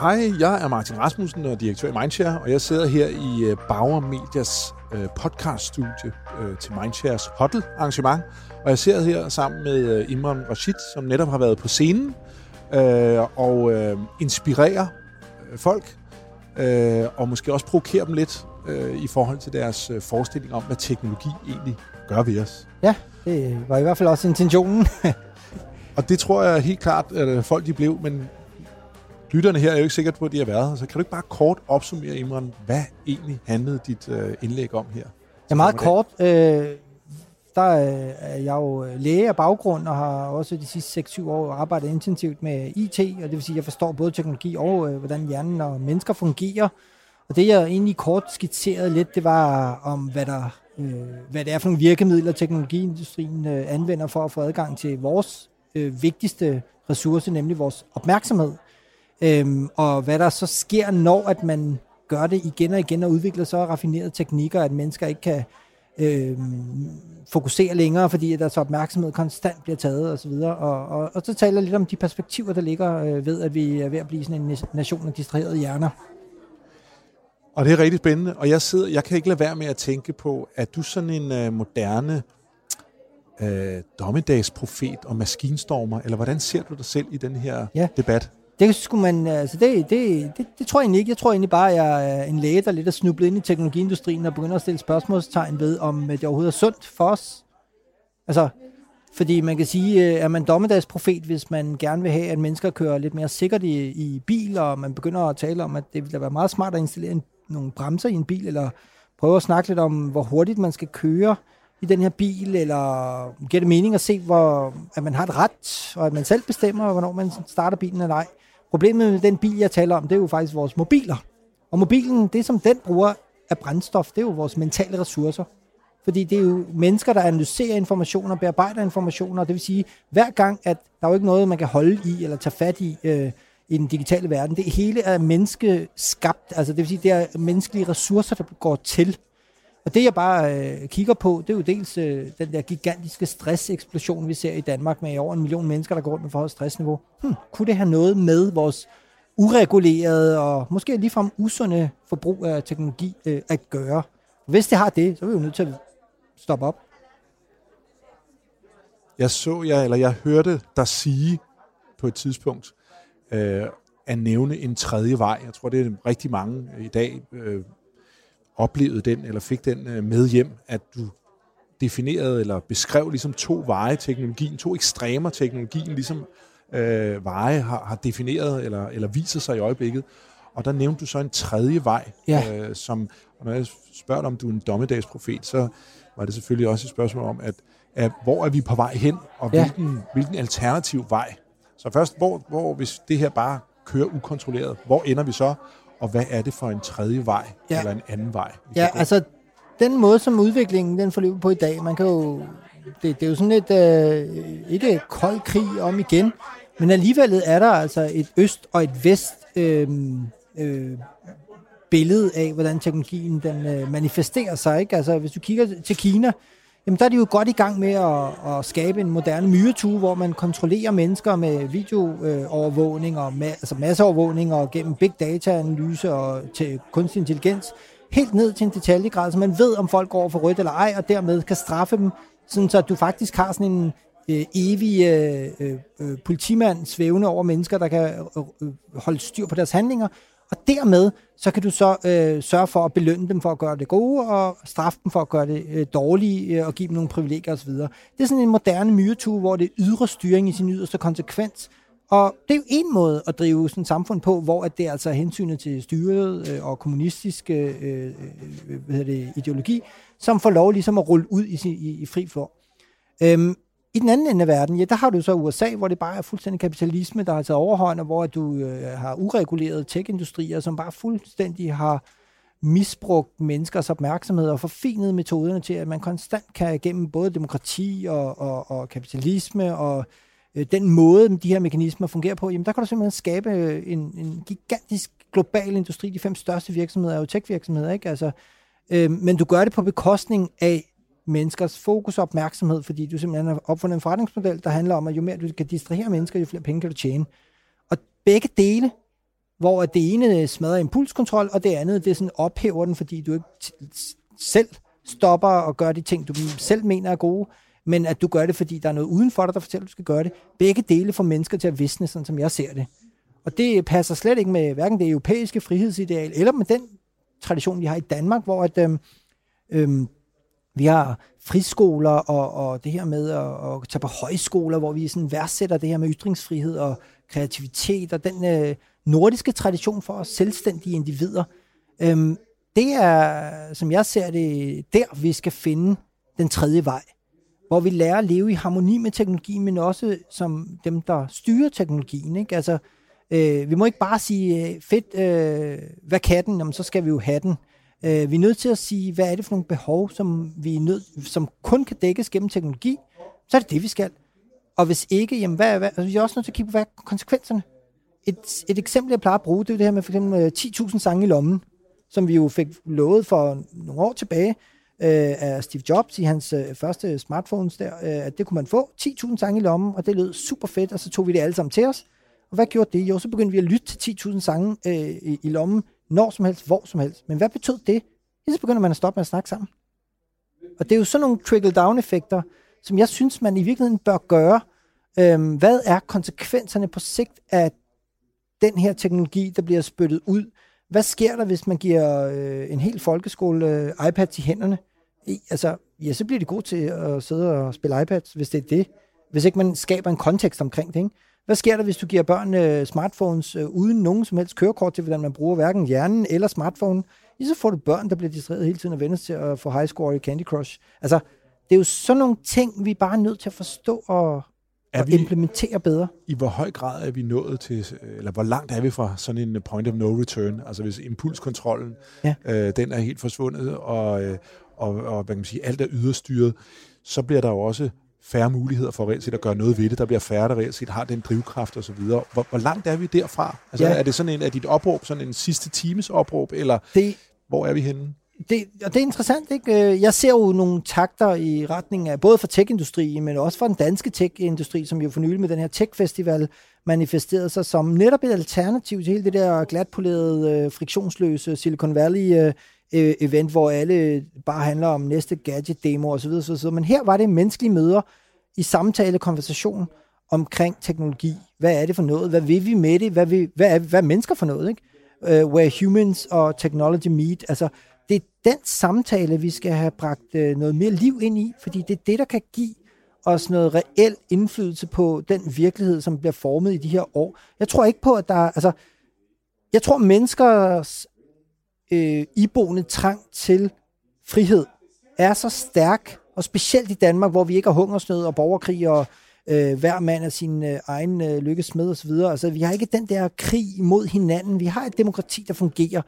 Hej, jeg er Martin Rasmussen og direktør i Mindshare, og jeg sidder her i øh, Bauer Medias øh, podcaststudie øh, til Mindshares Hotel arrangement. Og jeg sidder her sammen med Imran Rashid, som netop har været på scenen og inspirerer folk, og måske også provokerer dem lidt i forhold til deres forestilling om, hvad teknologi egentlig gør ved os. Ja, det var i hvert fald også intentionen. og det tror jeg helt klart, at folk de blev, men lytterne her er jo ikke sikkert på, at de har været så kan du ikke bare kort opsummere, Imran, hvad egentlig handlede dit øh, indlæg om her? Ja, meget kort. Øh, der er jeg jo læge af baggrund og har også de sidste 6-7 år arbejdet intensivt med IT, og det vil sige, at jeg forstår både teknologi og øh, hvordan hjernen og mennesker fungerer. Og det jeg egentlig kort skitserede lidt, det var om, hvad, der, øh, hvad det er for nogle virkemidler, teknologiindustrien øh, anvender for at få adgang til vores øh, vigtigste ressource, nemlig vores opmærksomhed. Øhm, og hvad der så sker, når at man gør det igen og igen og udvikler så raffinerede teknikker, at mennesker ikke kan øhm, fokusere længere, fordi deres opmærksomhed konstant bliver taget osv. Og, og, og, og så taler lidt om de perspektiver, der ligger øh, ved, at vi er ved at blive sådan en nation af distraherede hjerner. Og det er rigtig spændende, og jeg sidder, jeg kan ikke lade være med at tænke på, at du sådan en øh, moderne øh, dommedagsprofet og maskinstormer, eller hvordan ser du dig selv i den her ja. debat? Det skulle man, altså det, det, det, det tror jeg egentlig ikke. Jeg tror egentlig bare, at jeg er en læge, der lidt er snublet ind i teknologiindustrien og begynder at stille spørgsmålstegn ved, om øh, det overhovedet er sundt for os. Altså, fordi man kan sige, at øh, man dommedagsprofet, hvis man gerne vil have, at mennesker kører lidt mere sikkert i, i bil, og man begynder at tale om, at det ville være meget smart at installere en, nogle bremser i en bil, eller prøve at snakke lidt om, hvor hurtigt man skal køre i den her bil, eller giver det mening at se, hvor, at man har et ret, og at man selv bestemmer, hvornår man starter bilen eller ej. Problemet med den bil, jeg taler om, det er jo faktisk vores mobiler. Og mobilen, det som den bruger af brændstof, det er jo vores mentale ressourcer. Fordi det er jo mennesker, der analyserer informationer, bearbejder informationer, og det vil sige, hver gang, at der er jo ikke noget, man kan holde i eller tage fat i øh, i den digitale verden. Det hele er menneskeskabt, altså det vil sige, det er menneskelige ressourcer, der går til. Og det jeg bare øh, kigger på, det er jo dels øh, den der gigantiske stresseksplosion, vi ser i Danmark med over en million mennesker, der går rundt med for stressniveau. Hmm, kunne det have noget med vores uregulerede og måske ligefrem usunde forbrug af teknologi øh, at gøre? Hvis det har det, så er vi jo nødt til at stoppe op. Jeg så jeg, eller jeg hørte dig sige på et tidspunkt, øh, at nævne en tredje vej. Jeg tror, det er rigtig mange i dag, øh, oplevede den, eller fik den øh, med hjem, at du definerede eller beskrev ligesom to veje teknologien, to ekstremer teknologien, ligesom øh, veje har, har defineret eller, eller viser sig i øjeblikket. Og der nævnte du så en tredje vej, ja. øh, som, og når jeg spørger dig, om du er en dommedagsprofet, så var det selvfølgelig også et spørgsmål om, at, at hvor er vi på vej hen, og ja. hvilken, hvilken alternativ vej. Så først, hvor, hvor hvis det her bare kører ukontrolleret, hvor ender vi så? Og hvad er det for en tredje vej, ja. eller en anden vej? Ja, altså den måde, som udviklingen den forløber på i dag, man kan jo, det, det er jo sådan et, øh, ikke kold krig om igen, men alligevel er der altså et øst og et vest øh, øh, billede af, hvordan teknologien den øh, manifesterer sig. Ikke? Altså, hvis du kigger til Kina, jamen der er de jo godt i gang med at, at skabe en moderne myretue, hvor man kontrollerer mennesker med videoovervågning og ma- altså masseovervågning og gennem big data-analyse og til kunstig intelligens, helt ned til en detaljegrad, så man ved, om folk går for rødt eller ej, og dermed kan straffe dem, sådan så du faktisk har sådan en øh, evig øh, øh, øh politimand svævende over mennesker, der kan øh, øh, holde styr på deres handlinger, og dermed, så kan du så øh, sørge for at belønne dem for at gøre det gode, og straffe dem for at gøre det øh, dårlige, øh, og give dem nogle privilegier osv. Det er sådan en moderne myretue, hvor det er ydre styring i sin yderste konsekvens. Og det er jo en måde at drive sådan et samfund på, hvor at det er altså hensynet til styret øh, og kommunistisk øh, øh, øh, hvad det, ideologi, som får lov ligesom at rulle ud i, i, i fri flor. Øhm, i den anden ende af verden, ja, der har du så USA, hvor det bare er fuldstændig kapitalisme, der har taget overhånd, og hvor du øh, har uregulerede tech-industrier, som bare fuldstændig har misbrugt menneskers opmærksomhed og forfinet metoderne til, at man konstant kan gennem både demokrati og, og, og kapitalisme og øh, den måde, de her mekanismer fungerer på, jamen der kan du simpelthen skabe øh, en, en gigantisk global industri. De fem største virksomheder er jo tech-virksomheder, ikke? Altså, øh, men du gør det på bekostning af menneskers fokus og opmærksomhed, fordi du simpelthen har opfundet en forretningsmodel, der handler om, at jo mere du kan distrahere mennesker, jo flere penge kan du tjene. Og begge dele hvor det ene smadrer impulskontrol, og det andet, det sådan ophæver den, fordi du ikke selv stopper og gør de ting, du selv mener er gode, men at du gør det, fordi der er noget uden for dig, der fortæller, at du skal gøre det. Begge dele får mennesker til at visne, sådan som jeg ser det. Og det passer slet ikke med hverken det europæiske frihedsideal, eller med den tradition, vi har i Danmark, hvor at, øhm, øhm, vi har friskoler og, og det her med at, at tage på højskoler, hvor vi sådan værdsætter det her med ytringsfrihed og kreativitet og den øh, nordiske tradition for os selvstændige individer. Øhm, det er, som jeg ser det, der vi skal finde den tredje vej. Hvor vi lærer at leve i harmoni med teknologien, men også som dem, der styrer teknologien. Ikke? Altså, øh, vi må ikke bare sige, øh, fedt, øh, hvad kan den? Jamen, så skal vi jo have den. Øh, vi er nødt til at sige, hvad er det for nogle behov, som, vi er nødt, som kun kan dækkes gennem teknologi. Så er det det, vi skal. Og hvis ikke, jamen hvad, hvad altså, vi er også nødt til at kigge på, hvad er konsekvenserne? Et, et eksempel, jeg plejer at bruge, det er det her med for eksempel øh, 10.000 sange i lommen, som vi jo fik lovet for nogle år tilbage øh, af Steve Jobs i hans øh, første smartphones der, øh, at det kunne man få. 10.000 sange i lommen, og det lød super fedt, og så tog vi det alle sammen til os. Og hvad gjorde det? Jo, så begyndte vi at lytte til 10.000 sange øh, i, i lommen, når som helst, hvor som helst. Men hvad betød det? Ja, så begynder man at stoppe med at snakke sammen. Og det er jo sådan nogle trickle-down-effekter, som jeg synes, man i virkeligheden bør gøre. Øhm, hvad er konsekvenserne på sigt af den her teknologi, der bliver spyttet ud? Hvad sker der, hvis man giver øh, en hel folkeskole øh, iPads i hænderne? I, altså, ja, så bliver de gode til at sidde og spille iPads, hvis det er det. Hvis ikke man skaber en kontekst omkring det, ikke? Hvad sker der, hvis du giver børn øh, smartphones øh, uden nogen som helst kørekort til, hvordan man bruger hverken hjernen eller smartphone? Ja, så får du børn, der bliver distraheret hele tiden og vender til at få high score i Candy Crush. Altså, det er jo sådan nogle ting, vi er bare nødt til at forstå og, er vi, implementere bedre. I hvor høj grad er vi nået til, eller hvor langt er vi fra sådan en point of no return? Altså hvis impulskontrollen, ja. øh, den er helt forsvundet, og, øh, og, og hvad kan man sige, alt er yderstyret, så bliver der jo også færre muligheder for reelt set at gøre noget ved det. Der bliver færre, der reelt set har den drivkraft osv. Hvor, hvor langt er vi derfra? Altså, ja. Er det sådan en, er dit opråb sådan en sidste times opråb, eller det, hvor er vi henne? Det, og det er interessant, ikke? Øh, jeg ser jo nogle takter i retning af, både for tech-industrien, men også for den danske tech-industri, som jo for nylig med den her tech-festival manifesterede sig som netop et alternativ til hele det der glatpolerede, øh, friktionsløse Silicon Valley øh, event, hvor alle bare handler om næste gadget-demo osv. osv. Men her var det menneskelige møder i samtale, konversation omkring teknologi. Hvad er det for noget? Hvad vil vi med det? Hvad, vil, hvad, er, hvad er mennesker for noget? Ikke? Uh, where humans og technology meet. Altså, det er den samtale, vi skal have bragt uh, noget mere liv ind i, fordi det er det, der kan give os noget reel indflydelse på den virkelighed, som bliver formet i de her år. Jeg tror ikke på, at der altså, jeg tror, menneskers øh, iboende trang til frihed er så stærk, og specielt i Danmark, hvor vi ikke har hungersnød og borgerkrig og øh, hver mand er sin øh, egen øh, lykkesmed osv. Altså, vi har ikke den der krig mod hinanden. Vi har et demokrati, der fungerer.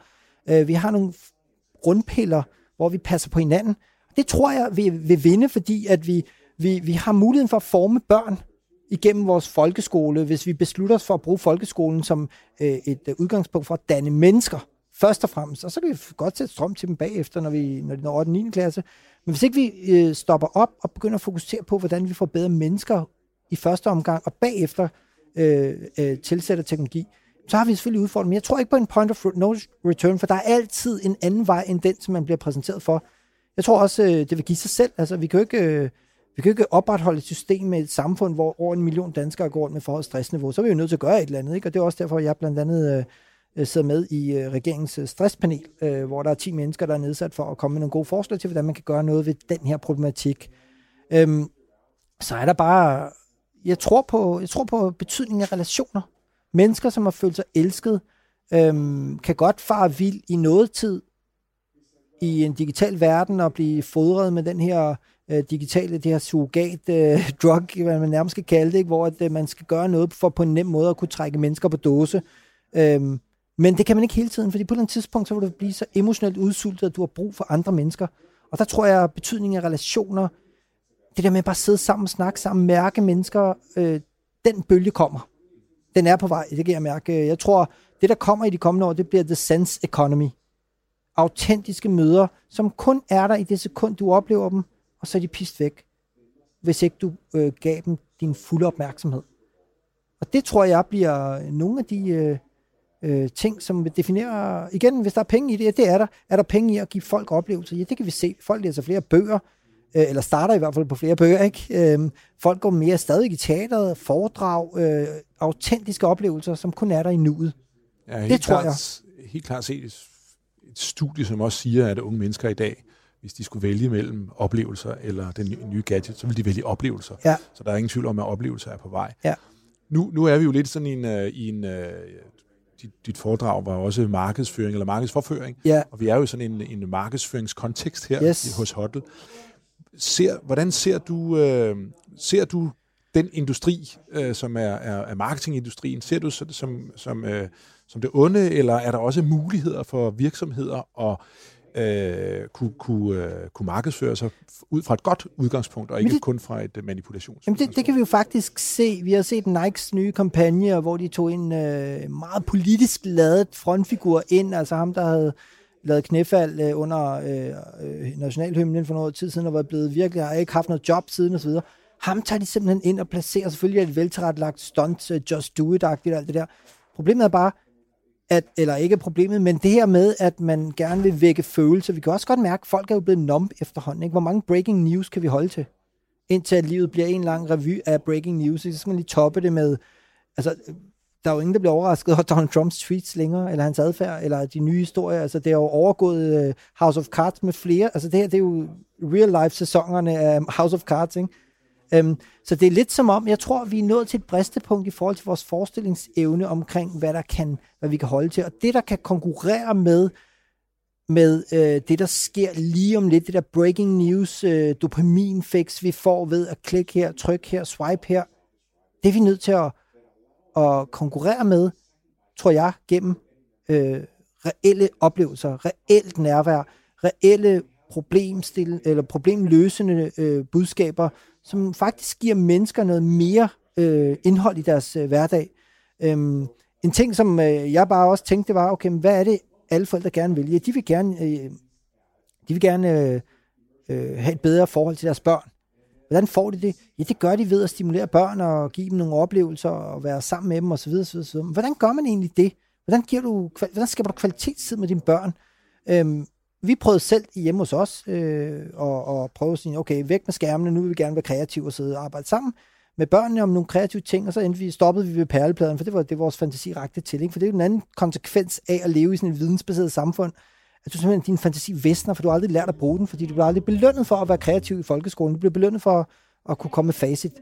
Øh, vi har nogle grundpiller, hvor vi passer på hinanden. Det tror jeg vi vil vinde, fordi at vi, vi, vi har muligheden for at forme børn igennem vores folkeskole, hvis vi beslutter os for at bruge folkeskolen som øh, et øh, udgangspunkt for at danne mennesker først og fremmest. Og så kan vi godt sætte strøm til dem bagefter, når, vi, når de når den 9. klasse. Men hvis ikke vi øh, stopper op og begynder at fokusere på, hvordan vi får bedre mennesker i første omgang, og bagefter øh, øh, tilsætter teknologi, så har vi selvfølgelig udfordringer. Men jeg tror ikke på en point of no return, for der er altid en anden vej end den, som man bliver præsenteret for. Jeg tror også, øh, det vil give sig selv. Altså, vi kan jo ikke... Øh, vi kan jo ikke opretholde et system med et samfund, hvor over en million danskere går rundt med forhøjet stressniveau. Så er vi jo nødt til at gøre et eller andet, ikke? Og det er også derfor, jeg blandt andet øh, øh, sidder med i øh, regeringens øh, stresspanel, øh, hvor der er 10 mennesker, der er nedsat for at komme med nogle gode forslag til, hvordan man kan gøre noget ved den her problematik. Øhm, så er der bare, jeg tror på, jeg tror på betydningen af relationer. Mennesker, som har følt sig elsket, øhm, kan godt fare vild i noget tid i en digital verden og blive fodret med den her øh, digitale, det her surrogat øh, drug, hvad man nærmest skal kalde det, ikke? hvor at, øh, man skal gøre noget for på en nem måde at kunne trække mennesker på dåse. Øhm, men det kan man ikke hele tiden, fordi på et tidspunkt, så vil du blive så emotionelt udsultet, at du har brug for andre mennesker. Og der tror jeg, at betydningen af relationer, det der med at bare sidde sammen, snakke sammen, mærke mennesker, øh, den bølge kommer. Den er på vej, det kan jeg mærke. Jeg tror, det der kommer i de kommende år, det bliver the sense economy. Autentiske møder, som kun er der i det sekund, du oplever dem, og så er de pist væk, hvis ikke du øh, gav dem din fulde opmærksomhed. Og det tror jeg bliver nogle af de... Øh, øh, ting, som vil definere, igen, hvis der er penge i det, ja, det er der. Er der penge i at give folk oplevelser? Ja, det kan vi se. Folk læser flere bøger, øh, eller starter i hvert fald på flere bøger, ikke? Øh, folk går mere stadig i teateret, foredrag, øh, autentiske oplevelser, som kun er der i nuet. Ja, det tror klart, jeg. Helt klart set et, et studie, som også siger, at unge mennesker i dag, hvis de skulle vælge mellem oplevelser eller den nye gadget, så vil de vælge oplevelser. Ja. Så der er ingen tvivl om, at oplevelser er på vej. Ja. Nu, nu er vi jo lidt sådan i en, uh, i en uh, dit, dit foredrag var også markedsføring eller markedsforføring, ja. og vi er jo sådan en, en markedsføringskontekst her yes. hos Hotel. Ser, hvordan ser du, øh, ser du den industri, øh, som er, er, er marketingindustrien, ser du det som, som, øh, som det onde, eller er der også muligheder for virksomheder at øh, kunne, kunne, øh, kunne markedsføre sig ud fra et godt udgangspunkt, og ikke det, kun fra et uh, manipulations. Jamen det, det kan vi jo faktisk se. Vi har set Nikes nye kampagne, hvor de tog en øh, meget politisk ladet frontfigur ind, altså ham, der havde lavet knæfald øh, under øh, øh, nationalhymnen for noget tid siden, og var blevet virkelig, har ikke haft noget job siden osv. Ham tager de simpelthen ind og placerer selvfølgelig et veltilrettelagt stunt, uh, just do it-agtigt alt det der. Problemet er bare, at, eller ikke problemet, men det her med, at man gerne vil vække følelser. Vi kan også godt mærke, at folk er jo blevet numb efterhånden. Ikke? Hvor mange breaking news kan vi holde til? Indtil at livet bliver en lang revy af breaking news, så skal man lige toppe det med... Altså, der er jo ingen, der bliver overrasket over Donald Trumps tweets længere, eller hans adfærd, eller de nye historier. Altså, det er jo overgået uh, House of Cards med flere. Altså, det her, det er jo real-life-sæsonerne af House of Cards, ikke? Øhm, så det er lidt som om, jeg tror, vi er nået til et bristepunkt i forhold til vores forestillingsevne omkring, hvad, der kan, hvad vi kan holde til. Og det, der kan konkurrere med, med øh, det, der sker lige om lidt, det der breaking news, øh, dopaminfix, vi får ved at klikke her, trykke her, swipe her, det er vi nødt til at, at konkurrere med, tror jeg, gennem øh, reelle oplevelser, reelt nærvær, reelle problemstil, eller problemløsende øh, budskaber, som faktisk giver mennesker noget mere øh, indhold i deres øh, hverdag. Øhm, en ting, som øh, jeg bare også tænkte, var, okay, men hvad er det, alle forældre gerne vil? Ja, de vil gerne, øh, de vil gerne øh, øh, have et bedre forhold til deres børn. Hvordan får de det? Ja, det gør de ved at stimulere børn og give dem nogle oplevelser og være sammen med dem osv. osv., osv. Men hvordan gør man egentlig det? Hvordan, giver du, hvordan skaber du kvalitetstid med dine børn? Øhm, vi prøvede selv hjemme hos os øh, og, og prøve at sige, okay, væk med skærmene, nu vil vi gerne være kreative og sidde og arbejde sammen med børnene om nogle kreative ting, og så endte vi, stoppede vi ved perlepladen, for det var det vores fantasi rakte til. Ikke? For det er jo en anden konsekvens af at leve i sådan et vidensbaseret samfund, at du simpelthen din fantasi væsner, for du har aldrig lært at bruge den, fordi du bliver aldrig belønnet for at være kreativ i folkeskolen. Du bliver belønnet for at kunne komme med facit.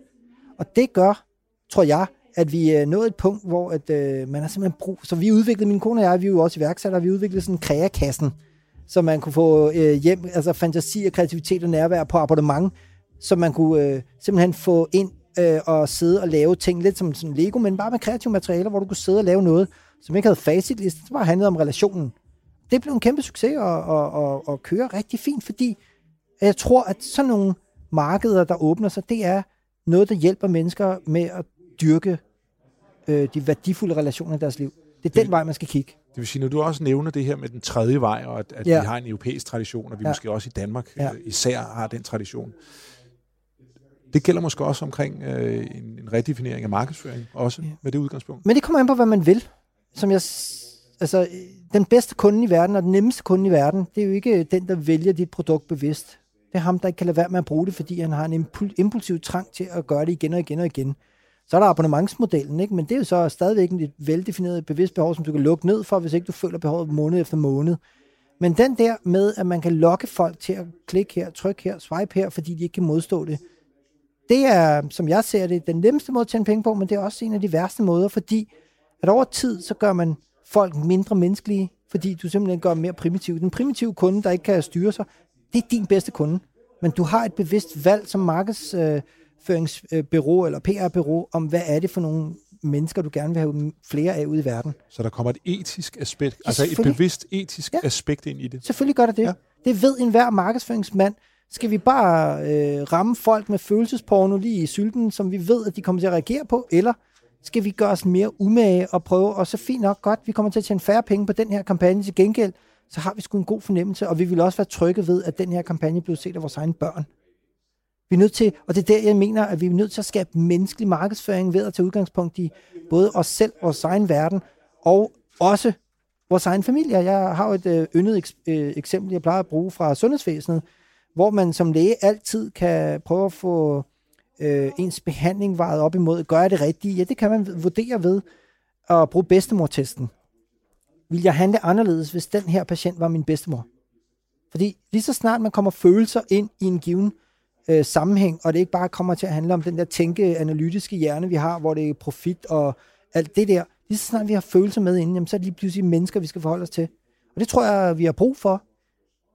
Og det gør, tror jeg, at vi er nået et punkt, hvor at, øh, man har simpelthen brug... Så vi udviklede, min kone og jeg, vi er jo også iværksættere, vi udviklede sådan en kreakassen, så man kunne få øh, hjem, altså fantasi og kreativitet og nærvær på abonnement, så man kunne øh, simpelthen få ind øh, og sidde og lave ting, lidt som sådan Lego, men bare med kreative materialer, hvor du kunne sidde og lave noget, som ikke havde facitliste, det bare handlede om relationen. Det blev en kæmpe succes og, og, og, og køre rigtig fint, fordi jeg tror, at sådan nogle markeder, der åbner sig, det er noget, der hjælper mennesker med at dyrke øh, de værdifulde relationer i deres liv. Det er den vej, man skal kigge. Det vil sige, når du også nævner det her med den tredje vej, og at, at ja. vi har en europæisk tradition, og vi ja. måske også i Danmark ja. Øh, især har den tradition. Det gælder måske også omkring øh, en, en redefinering af markedsføring, også ja. med det udgangspunkt. Men det kommer an på, hvad man vil. Som jeg, altså, den bedste kunde i verden, og den nemmeste kunde i verden, det er jo ikke den, der vælger dit produkt bevidst. Det er ham, der ikke kan lade være med at bruge det, fordi han har en impulsiv trang til at gøre det igen og igen og igen. Så er der abonnementsmodellen, ikke? men det er jo så stadigvæk et veldefineret bevidst behov, som du kan lukke ned for, hvis ikke du føler behovet måned efter måned. Men den der med, at man kan lokke folk til at klikke her, trykke her, swipe her, fordi de ikke kan modstå det, det er, som jeg ser det, den nemmeste måde at tjene penge på, men det er også en af de værste måder, fordi at over tid, så gør man folk mindre menneskelige, fordi du simpelthen gør dem mere primitive. Den primitive kunde, der ikke kan styre sig, det er din bedste kunde. Men du har et bevidst valg som markeds... Øh, markedsføringsbureau eller PR-bureau om, hvad er det for nogle mennesker, du gerne vil have flere af ude i verden. Så der kommer et etisk aspekt, ja, altså et bevidst etisk ja. aspekt ind i det. Selvfølgelig gør det det. Ja. Det ved enhver markedsføringsmand. Skal vi bare øh, ramme folk med følelsesporno lige i sylten, som vi ved, at de kommer til at reagere på, eller skal vi gøre os mere umage og prøve, og så fint nok godt, vi kommer til at tjene færre penge på den her kampagne til gengæld, så har vi sgu en god fornemmelse, og vi vil også være trygge ved, at den her kampagne blev set af vores egne børn. Vi er nødt til, og det er der, jeg mener, at vi er nødt til at skabe menneskelig markedsføring ved at tage udgangspunkt i både os selv, vores egen verden, og også vores egen familie. Jeg har jo et øh, yndet eks- øh, eksempel, jeg plejer at bruge fra sundhedsvæsenet, hvor man som læge altid kan prøve at få øh, ens behandling vejet op imod, gør jeg det rigtige? Ja, det kan man vurdere ved at bruge bedstemortesten. Vil jeg handle anderledes, hvis den her patient var min bedstemor? Fordi lige så snart man kommer følelser ind i en given øh, sammenhæng, og det ikke bare kommer til at handle om den der tænke-analytiske hjerne, vi har, hvor det er profit og alt det der. Lige så snart vi har følelser med inden, jamen, så er det lige pludselig mennesker, vi skal forholde os til. Og det tror jeg, vi har brug for.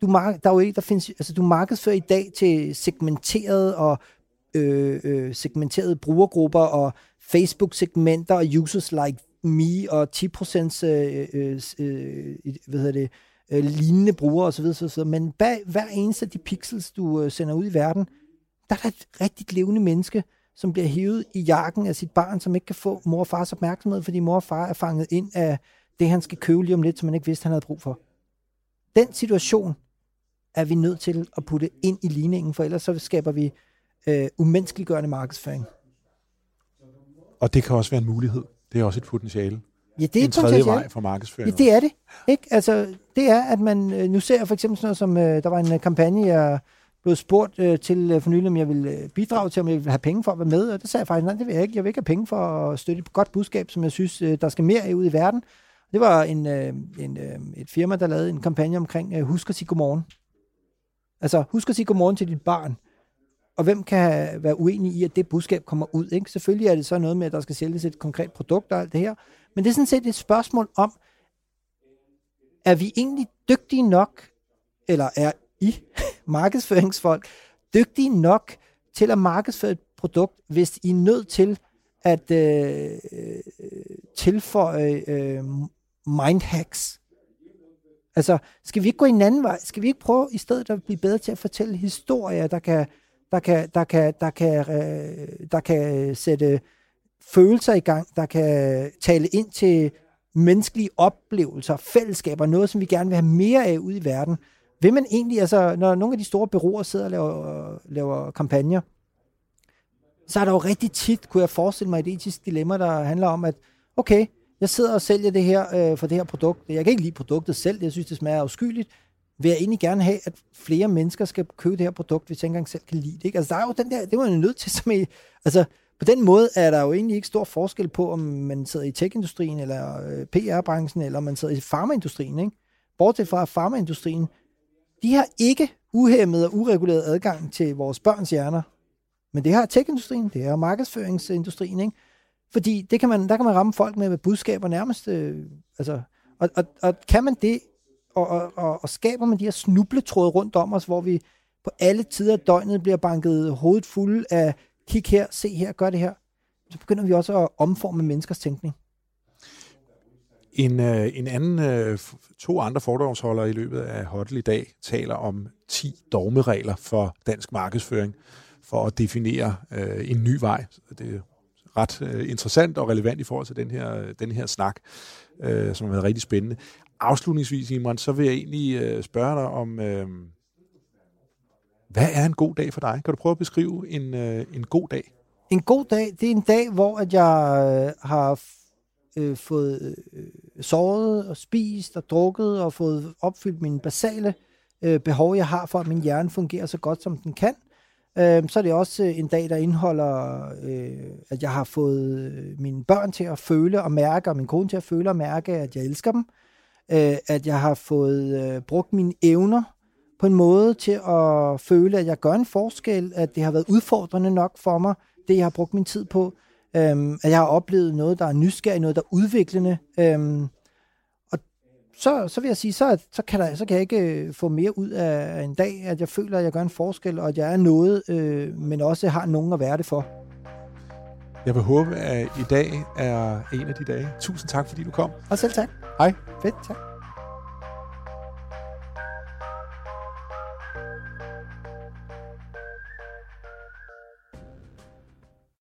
Du, mark- der er jo ikke, der findes, altså, du markedsfører i dag til segmenterede og øh, øh, segmenterede brugergrupper og Facebook-segmenter og users like me og 10% øh, øh, øh, hvad hedder det, øh, lignende brugere osv. osv., Men bag hver eneste af de pixels, du øh, sender ud i verden, der er der et rigtigt levende menneske, som bliver hævet i jakken af sit barn, som ikke kan få mor og fars opmærksomhed, fordi mor og far er fanget ind af det, han skal købe lige om lidt, som man ikke vidste, han havde brug for. Den situation er vi nødt til at putte ind i ligningen, for ellers så skaber vi øh, umenneskeliggørende markedsføring. Og det kan også være en mulighed. Det er også et potentiale. Ja, det er en tredje potentiale. vej for markedsføring. Ja, det er det. Ikke? Altså, det er, at man... øh, Nu ser jeg for eksempel sådan noget som... øh, Der var en øh, kampagne, jeg blevet spurgt øh, til øh, for nylig, om jeg ville øh, bidrage til, om jeg ville have penge for at være med. Og det sagde jeg faktisk, nej, det vil jeg ikke. Jeg vil ikke have penge for at støtte et godt budskab, som jeg synes, øh, der skal mere af ud i verden. Det var en, øh, en, øh, et firma, der lavede en kampagne omkring, øh, husk at sige godmorgen. Altså, husk at sige godmorgen til dit barn. Og hvem kan være uenig i, at det budskab kommer ud? Ikke? Selvfølgelig er det så noget med, at der skal sælges et konkret produkt og alt det her. Men det er sådan set et spørgsmål om, er vi egentlig dygtige nok, eller er I markedsføringsfolk dygtige nok til at markedsføre et produkt, hvis I er nødt til at øh, øh, tilføje øh, mindhacks? Altså, skal vi ikke gå en anden vej? Skal vi ikke prøve i stedet at blive bedre til at fortælle historier, der kan, der kan, der kan, der kan, øh, der kan sætte følelser i gang, der kan tale ind til menneskelige oplevelser, fællesskaber, noget, som vi gerne vil have mere af ude i verden. Vil man egentlig, altså, når nogle af de store bureauer sidder og laver, laver kampagner, så er der jo rigtig tit, kunne jeg forestille mig, et etisk dilemma, der handler om, at okay, jeg sidder og sælger det her øh, for det her produkt. Jeg kan ikke lide produktet selv, jeg synes, det smager afskyeligt. Vil jeg egentlig gerne have, at flere mennesker skal købe det her produkt, hvis jeg ikke engang selv kan lide det. Ikke? Altså, der er jo den der, det var jo nødt til, som i, altså, på den måde er der jo egentlig ikke stor forskel på, om man sidder i tech-industrien, eller øh, PR-branchen, eller om man sidder i farmaindustrien. Ikke? Bortset fra farmaindustrien, de har ikke uhæmmet og ureguleret adgang til vores børns hjerner. Men det har tech-industrien, det har markedsføringsindustrien, ikke? Fordi det kan man, der kan man ramme folk med, med budskaber nærmest. Øh, altså, og, og, og kan man det, og, og, og, og skaber man de her snubletråde rundt om os, hvor vi på alle tider af døgnet bliver banket hovedet fuld af kig her, se her, gør det her, så begynder vi også at omforme menneskers tænkning. En, øh, en anden, øh, to andre foredragsholdere i løbet af Hotel i dag taler om 10 dogmeregler for dansk markedsføring for at definere øh, en ny vej. Det er ret øh, interessant og relevant i forhold til den her, den her snak, øh, som har været rigtig spændende. Afslutningsvis, Imran, så vil jeg egentlig øh, spørge dig om, øh, hvad er en god dag for dig? Kan du prøve at beskrive en, øh, en god dag? En god dag, det er en dag, hvor at jeg øh, har øh, fået øh, sovet og spist og drukket og fået opfyldt mine basale øh, behov, jeg har for, at min hjerne fungerer så godt, som den kan. Øh, så er det også øh, en dag, der indeholder, øh, at jeg har fået øh, mine børn til at føle og mærke, og min kone til at føle og mærke, at jeg elsker dem. Øh, at jeg har fået øh, brugt mine evner på en måde til at føle, at jeg gør en forskel, at det har været udfordrende nok for mig, det jeg har brugt min tid på, øhm, at jeg har oplevet noget, der er nysgerrig, noget, der er udviklende. Øhm, og så, så vil jeg sige, så, så, kan der, så kan jeg ikke øh, få mere ud af en dag, at jeg føler, at jeg gør en forskel, og at jeg er noget, øh, men også har nogen at være det for. Jeg vil håbe, at i dag er en af de dage. Tusind tak, fordi du kom. Og selv tak. Hej. Fedt, tak.